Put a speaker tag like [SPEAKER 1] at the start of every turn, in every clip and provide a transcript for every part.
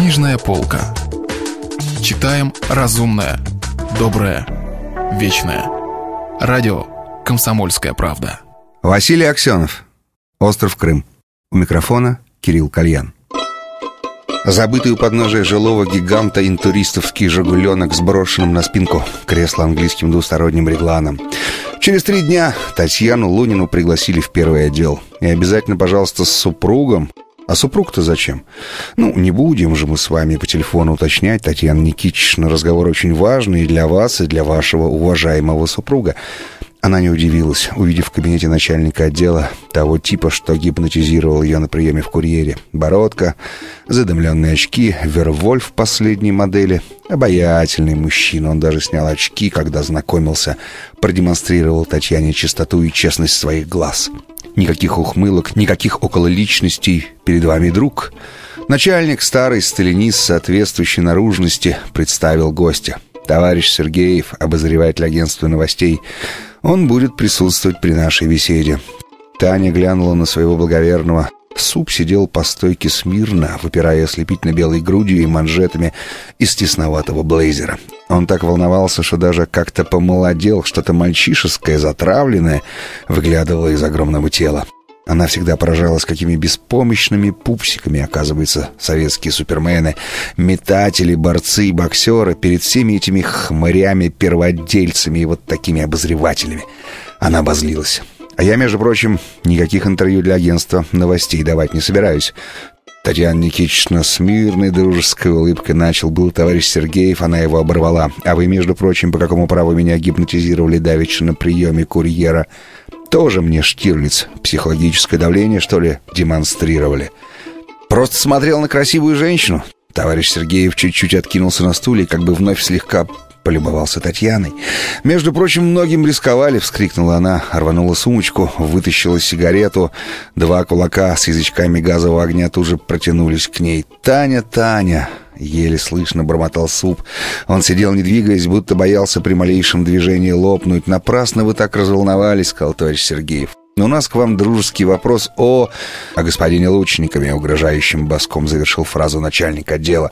[SPEAKER 1] Книжная полка. Читаем разумное, доброе, вечное. Радио «Комсомольская правда».
[SPEAKER 2] Василий Аксенов. Остров Крым. У микрофона Кирилл Кальян. Забытый у подножия жилого гиганта интуристовский «Жигуленок» сброшенным на спинку кресло английским двусторонним регланом. Через три дня Татьяну Лунину пригласили в первый отдел. И обязательно, пожалуйста, с супругом. А супруг-то зачем? Ну, не будем же мы с вами по телефону уточнять, Татьяна Никитична, разговор очень важный и для вас, и для вашего уважаемого супруга. Она не удивилась, увидев в кабинете начальника отдела того типа, что гипнотизировал ее на приеме в курьере. Бородка, задымленные очки, Вервольф последней модели. Обаятельный мужчина, он даже снял очки, когда знакомился, продемонстрировал Татьяне чистоту и честность своих глаз. Никаких ухмылок, никаких около личностей. Перед вами друг. Начальник, старый сталинист соответствующей наружности, представил гостя. Товарищ Сергеев, обозреватель агентства новостей, он будет присутствовать при нашей беседе. Таня глянула на своего благоверного. Суп сидел по стойке смирно, выпирая ослепительно белой грудью и манжетами из тесноватого блейзера. Он так волновался, что даже как-то помолодел, что-то мальчишеское, затравленное, выглядывало из огромного тела. Она всегда поражалась, какими беспомощными пупсиками, оказывается, советские супермены, метатели, борцы боксеры перед всеми этими хмырями-перводельцами и вот такими обозревателями. Она обозлилась. А я, между прочим, никаких интервью для агентства новостей давать не собираюсь. Татьяна Никитична с мирной дружеской улыбкой начал был товарищ Сергеев, она его оборвала. А вы, между прочим, по какому праву меня гипнотизировали давеча на приеме курьера? Тоже мне Штирлиц психологическое давление, что ли, демонстрировали. Просто смотрел на красивую женщину. Товарищ Сергеев чуть-чуть откинулся на стуле, как бы вновь слегка полюбовался Татьяной. «Между прочим, многим рисковали», — вскрикнула она, рванула сумочку, вытащила сигарету. Два кулака с язычками газового огня тут же протянулись к ней. «Таня, Таня!» — еле слышно бормотал суп. Он сидел, не двигаясь, будто боялся при малейшем движении лопнуть. «Напрасно вы так разволновались», — сказал товарищ Сергеев. Но у нас к вам дружеский вопрос о... О господине Лучникове, угрожающим боском завершил фразу начальник отдела.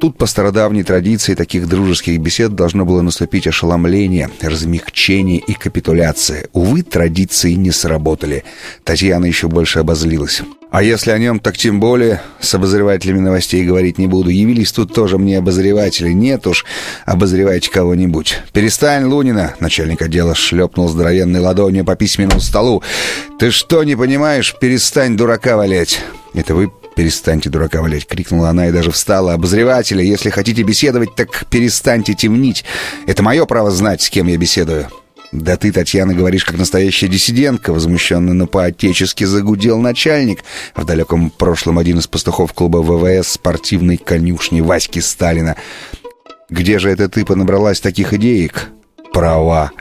[SPEAKER 2] Тут по стародавней традиции таких дружеских бесед должно было наступить ошеломление, размягчение и капитуляция. Увы, традиции не сработали. Татьяна еще больше обозлилась. А если о нем, так тем более. С обозревателями новостей говорить не буду. Явились тут тоже мне обозреватели. Нет уж, обозревайте кого-нибудь. Перестань, Лунина, начальник отдела шлепнул здоровенной ладонью по письменному столу. Ты что, не понимаешь? Перестань дурака валять. Это вы «Перестаньте дурака валять!» — крикнула она и даже встала. «Обозреватели, если хотите беседовать, так перестаньте темнить. Это мое право знать, с кем я беседую». «Да ты, Татьяна, говоришь, как настоящая диссидентка», — возмущенно, но по-отечески загудел начальник. В далеком прошлом один из пастухов клуба ВВС спортивной конюшни Васьки Сталина. «Где же это ты понабралась таких идеек?» «Права.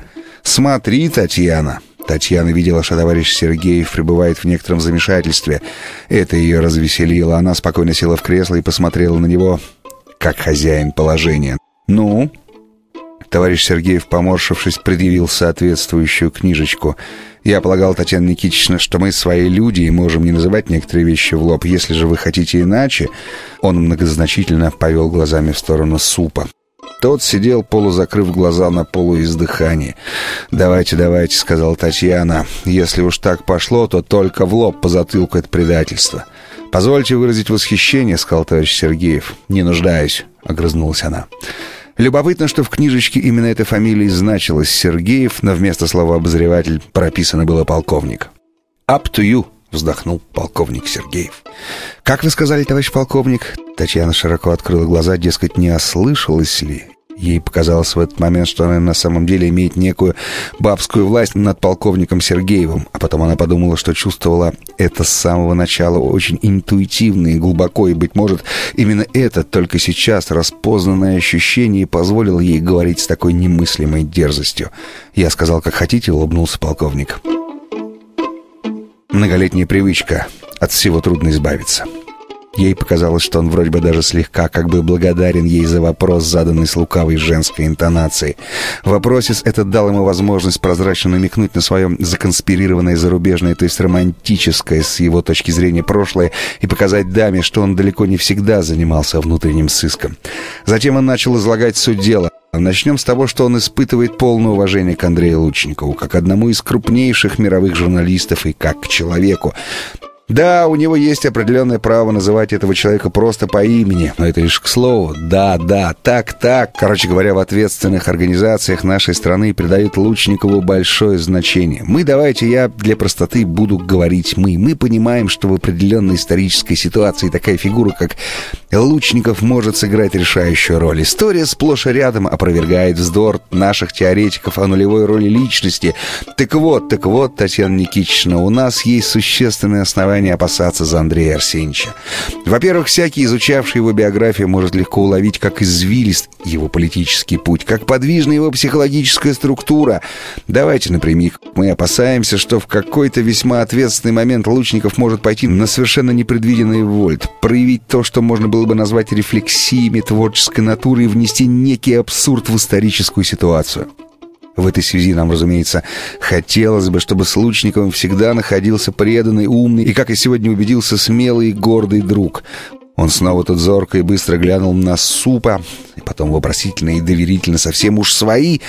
[SPEAKER 2] Смотри, Татьяна». Татьяна видела, что товарищ Сергеев пребывает в некотором замешательстве. Это ее развеселило. Она спокойно села в кресло и посмотрела на него, как хозяин положения. «Ну?» Товарищ Сергеев, поморщившись, предъявил соответствующую книжечку. Я полагал, Татьяна Никитична, что мы свои люди и можем не называть некоторые вещи в лоб. Если же вы хотите иначе... Он многозначительно повел глазами в сторону супа. Тот сидел, полузакрыв глаза на полуиздыхании. «Давайте, давайте», — сказала Татьяна. «Если уж так пошло, то только в лоб по затылку это предательство». «Позвольте выразить восхищение», — сказал товарищ Сергеев. «Не нуждаюсь», — огрызнулась она. Любопытно, что в книжечке именно этой фамилии значилось Сергеев, но вместо слова «обозреватель» прописано было «полковник». «Up to you», — вздохнул полковник Сергеев. «Как вы сказали, товарищ полковник?» Татьяна широко открыла глаза, дескать, не ослышалась ли. Ей показалось в этот момент, что она на самом деле имеет некую бабскую власть над полковником Сергеевым, а потом она подумала, что чувствовала это с самого начала очень интуитивно и глубоко, и, быть может, именно это только сейчас распознанное ощущение позволило ей говорить с такой немыслимой дерзостью. Я сказал, как хотите, улыбнулся полковник. Многолетняя привычка, от всего трудно избавиться. Ей показалось, что он вроде бы даже слегка как бы благодарен ей за вопрос, заданный с лукавой женской интонацией. Вопросец этот дал ему возможность прозрачно намекнуть на свое законспирированное зарубежное, то есть романтическое с его точки зрения прошлое, и показать даме, что он далеко не всегда занимался внутренним сыском. Затем он начал излагать суть дела. Начнем с того, что он испытывает полное уважение к Андрею Лучникову, как одному из крупнейших мировых журналистов и как к человеку. Да, у него есть определенное право называть этого человека просто по имени, но это лишь к слову. Да, да, так, так. Короче говоря, в ответственных организациях нашей страны придают Лучникову большое значение. Мы, давайте я для простоты буду говорить мы. Мы понимаем, что в определенной исторической ситуации такая фигура, как Лучников, может сыграть решающую роль. История сплошь и рядом опровергает вздор наших теоретиков о нулевой роли личности. Так вот, так вот, Татьяна Никитична, у нас есть существенное основание основания опасаться за Андрея Арсеньевича. Во-первых, всякий, изучавший его биографию, может легко уловить, как извилист его политический путь, как подвижна его психологическая структура. Давайте напрямик. Мы опасаемся, что в какой-то весьма ответственный момент Лучников может пойти на совершенно непредвиденный вольт, проявить то, что можно было бы назвать рефлексиями творческой натуры и внести некий абсурд в историческую ситуацию. В этой связи нам, разумеется, хотелось бы, чтобы с Лучниковым всегда находился преданный, умный и, как и сегодня убедился, смелый и гордый друг. Он снова тут зорко и быстро глянул на супа, и потом вопросительно и доверительно, совсем уж свои,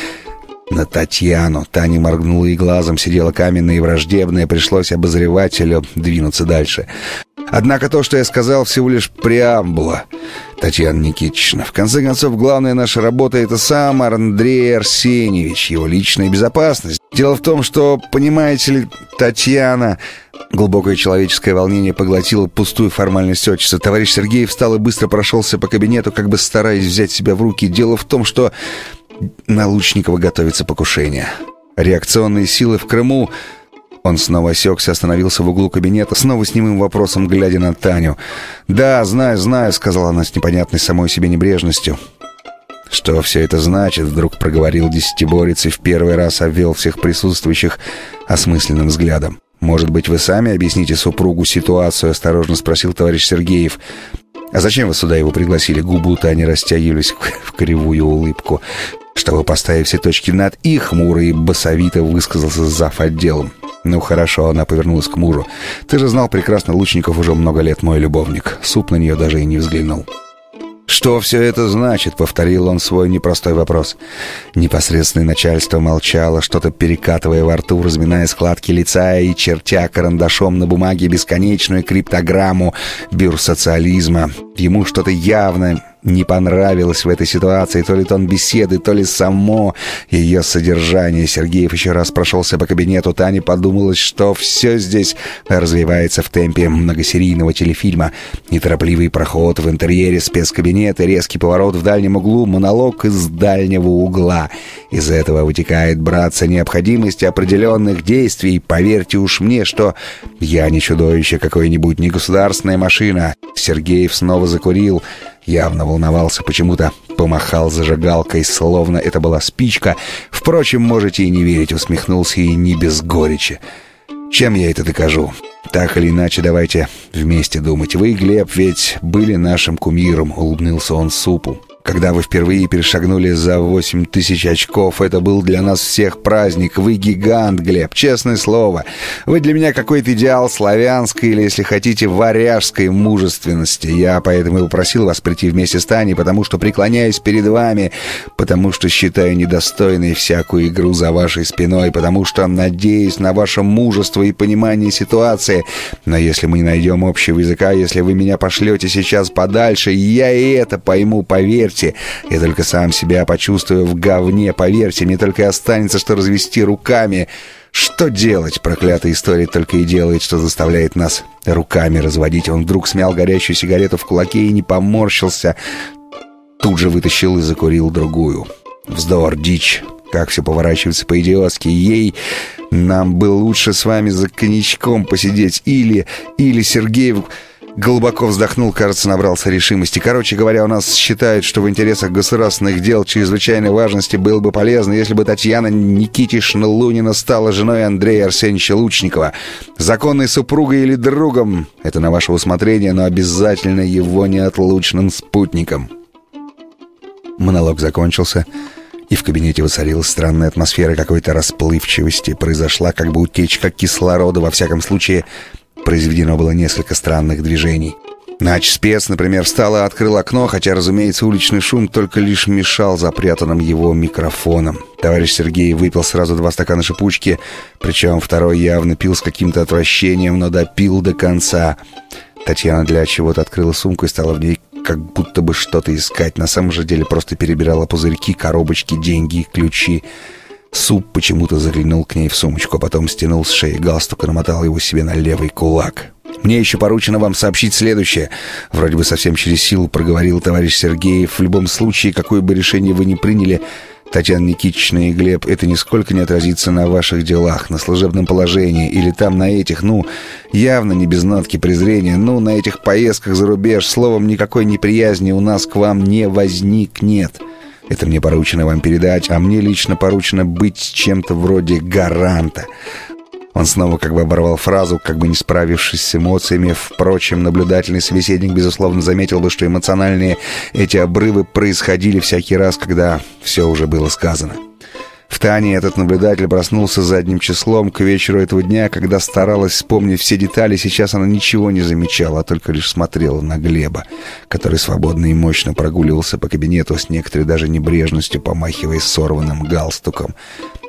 [SPEAKER 2] на Татьяну. Таня моргнула и глазом, сидела каменная и враждебная, пришлось обозревателю двинуться дальше. Однако то, что я сказал, всего лишь преамбула. Татьяна Никитична, в конце концов, главная наша работа — это сам Андрей Арсеньевич, его личная безопасность. Дело в том, что, понимаете ли, Татьяна... Глубокое человеческое волнение поглотило пустую формальность отчества. Товарищ Сергеев встал и быстро прошелся по кабинету, как бы стараясь взять себя в руки. Дело в том, что на Лучникова готовится покушение. Реакционные силы в Крыму он снова осекся, остановился в углу кабинета, снова с немым вопросом, глядя на Таню. «Да, знаю, знаю», — сказала она с непонятной самой себе небрежностью. «Что все это значит?» — вдруг проговорил десятиборец и в первый раз обвел всех присутствующих осмысленным взглядом. «Может быть, вы сами объясните супругу ситуацию?» — осторожно спросил товарищ Сергеев. «А зачем вы сюда его пригласили?» Губы Тани растягивались в кривую улыбку. Чтобы поставить все точки над «и», хмуро и басовито высказался зав. отделом. «Ну хорошо», — она повернулась к мужу. «Ты же знал прекрасно, Лучников уже много лет мой любовник». Суп на нее даже и не взглянул. «Что все это значит?» — повторил он свой непростой вопрос. Непосредственное начальство молчало, что-то перекатывая во рту, разминая складки лица и чертя карандашом на бумаге бесконечную криптограмму бюрсоциализма. Ему что-то явно не понравилось в этой ситуации то ли тон беседы, то ли само ее содержание. Сергеев еще раз прошелся по кабинету. Тане подумалось, что все здесь развивается в темпе многосерийного телефильма. Неторопливый проход в интерьере спецкабинета, резкий поворот в дальнем углу, монолог из дальнего угла. Из этого вытекает, братца, необходимость определенных действий. Поверьте уж мне, что я не чудовище какое-нибудь, не государственная машина. Сергеев снова закурил явно волновался почему-то, помахал зажигалкой, словно это была спичка. Впрочем, можете и не верить, усмехнулся и не без горечи. Чем я это докажу? Так или иначе, давайте вместе думать. Вы, Глеб, ведь были нашим кумиром, улыбнулся он супу. Когда вы впервые перешагнули за 8 тысяч очков, это был для нас всех праздник. Вы гигант, Глеб, честное слово. Вы для меня какой-то идеал славянской или, если хотите, варяжской мужественности. Я поэтому и попросил вас прийти вместе с Таней, потому что преклоняюсь перед вами, потому что считаю недостойной всякую игру за вашей спиной, потому что надеюсь на ваше мужество и понимание ситуации. Но если мы не найдем общего языка, если вы меня пошлете сейчас подальше, я и это пойму, поверьте, поверьте. Я только сам себя почувствую в говне, поверьте. Мне только останется, что развести руками. Что делать? Проклятая история только и делает, что заставляет нас руками разводить. Он вдруг смял горящую сигарету в кулаке и не поморщился. Тут же вытащил и закурил другую. Вздор, дичь. Как все поворачивается по-идиотски. Ей нам бы лучше с вами за коньячком посидеть. Или... Или Сергеев... Глубоко вздохнул, кажется, набрался решимости. Короче говоря, у нас считают, что в интересах государственных дел чрезвычайной важности было бы полезно, если бы Татьяна Никитишна Лунина стала женой Андрея Арсеньевича Лучникова. Законной супругой или другом — это на ваше усмотрение, но обязательно его неотлучным спутником. Монолог закончился, и в кабинете воцарилась странная атмосфера какой-то расплывчивости. Произошла как бы утечка кислорода, во всяком случае, произведено было несколько странных движений. Нач спец, например, встал и открыл окно, хотя, разумеется, уличный шум только лишь мешал запрятанным его микрофоном. Товарищ Сергей выпил сразу два стакана шипучки, причем второй явно пил с каким-то отвращением, но допил до конца. Татьяна для чего-то открыла сумку и стала в ней как будто бы что-то искать. На самом же деле просто перебирала пузырьки, коробочки, деньги, ключи. Суп почему-то заглянул к ней в сумочку, а потом стянул с шеи галстук и намотал его себе на левый кулак. «Мне еще поручено вам сообщить следующее». Вроде бы совсем через силу проговорил товарищ Сергеев. «В любом случае, какое бы решение вы ни приняли, Татьяна Никитична и Глеб, это нисколько не отразится на ваших делах, на служебном положении или там на этих, ну, явно не без нотки презрения, ну, на этих поездках за рубеж, словом, никакой неприязни у нас к вам не возникнет». Это мне поручено вам передать, а мне лично поручено быть чем-то вроде гаранта. Он снова как бы оборвал фразу, как бы не справившись с эмоциями. Впрочем, наблюдательный собеседник, безусловно, заметил бы, что эмоциональные эти обрывы происходили всякий раз, когда все уже было сказано. В Тане этот наблюдатель проснулся задним числом к вечеру этого дня, когда старалась вспомнить все детали. Сейчас она ничего не замечала, а только лишь смотрела на Глеба, который свободно и мощно прогуливался по кабинету с некоторой даже небрежностью, помахивая сорванным галстуком.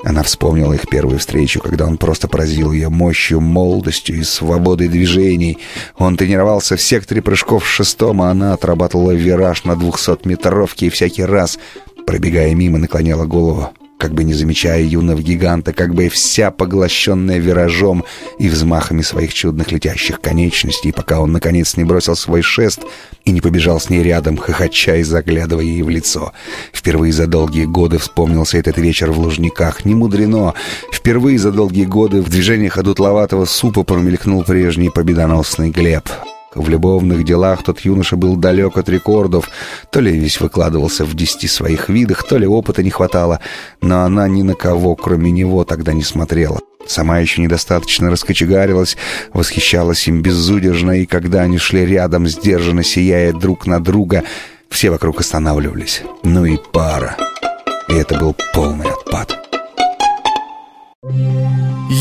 [SPEAKER 2] Она вспомнила их первую встречу, когда он просто поразил ее мощью, молодостью и свободой движений. Он тренировался в секторе прыжков в шестом, а она отрабатывала вираж на двухсотметровке и всякий раз, пробегая мимо, наклоняла голову как бы не замечая юного гиганта, как бы вся поглощенная виражом и взмахами своих чудных летящих конечностей, пока он, наконец, не бросил свой шест и не побежал с ней рядом, хохоча и заглядывая ей в лицо. Впервые за долгие годы вспомнился этот вечер в Лужниках. Не мудрено. Впервые за долгие годы в движениях одутловатого супа промелькнул прежний победоносный Глеб. В любовных делах тот юноша был далек от рекордов. То ли весь выкладывался в десяти своих видах, то ли опыта не хватало. Но она ни на кого, кроме него, тогда не смотрела. Сама еще недостаточно раскочегарилась, восхищалась им безудержно, и когда они шли рядом, сдержанно сияя друг на друга, все вокруг останавливались. Ну и пара. И это был полный отпад.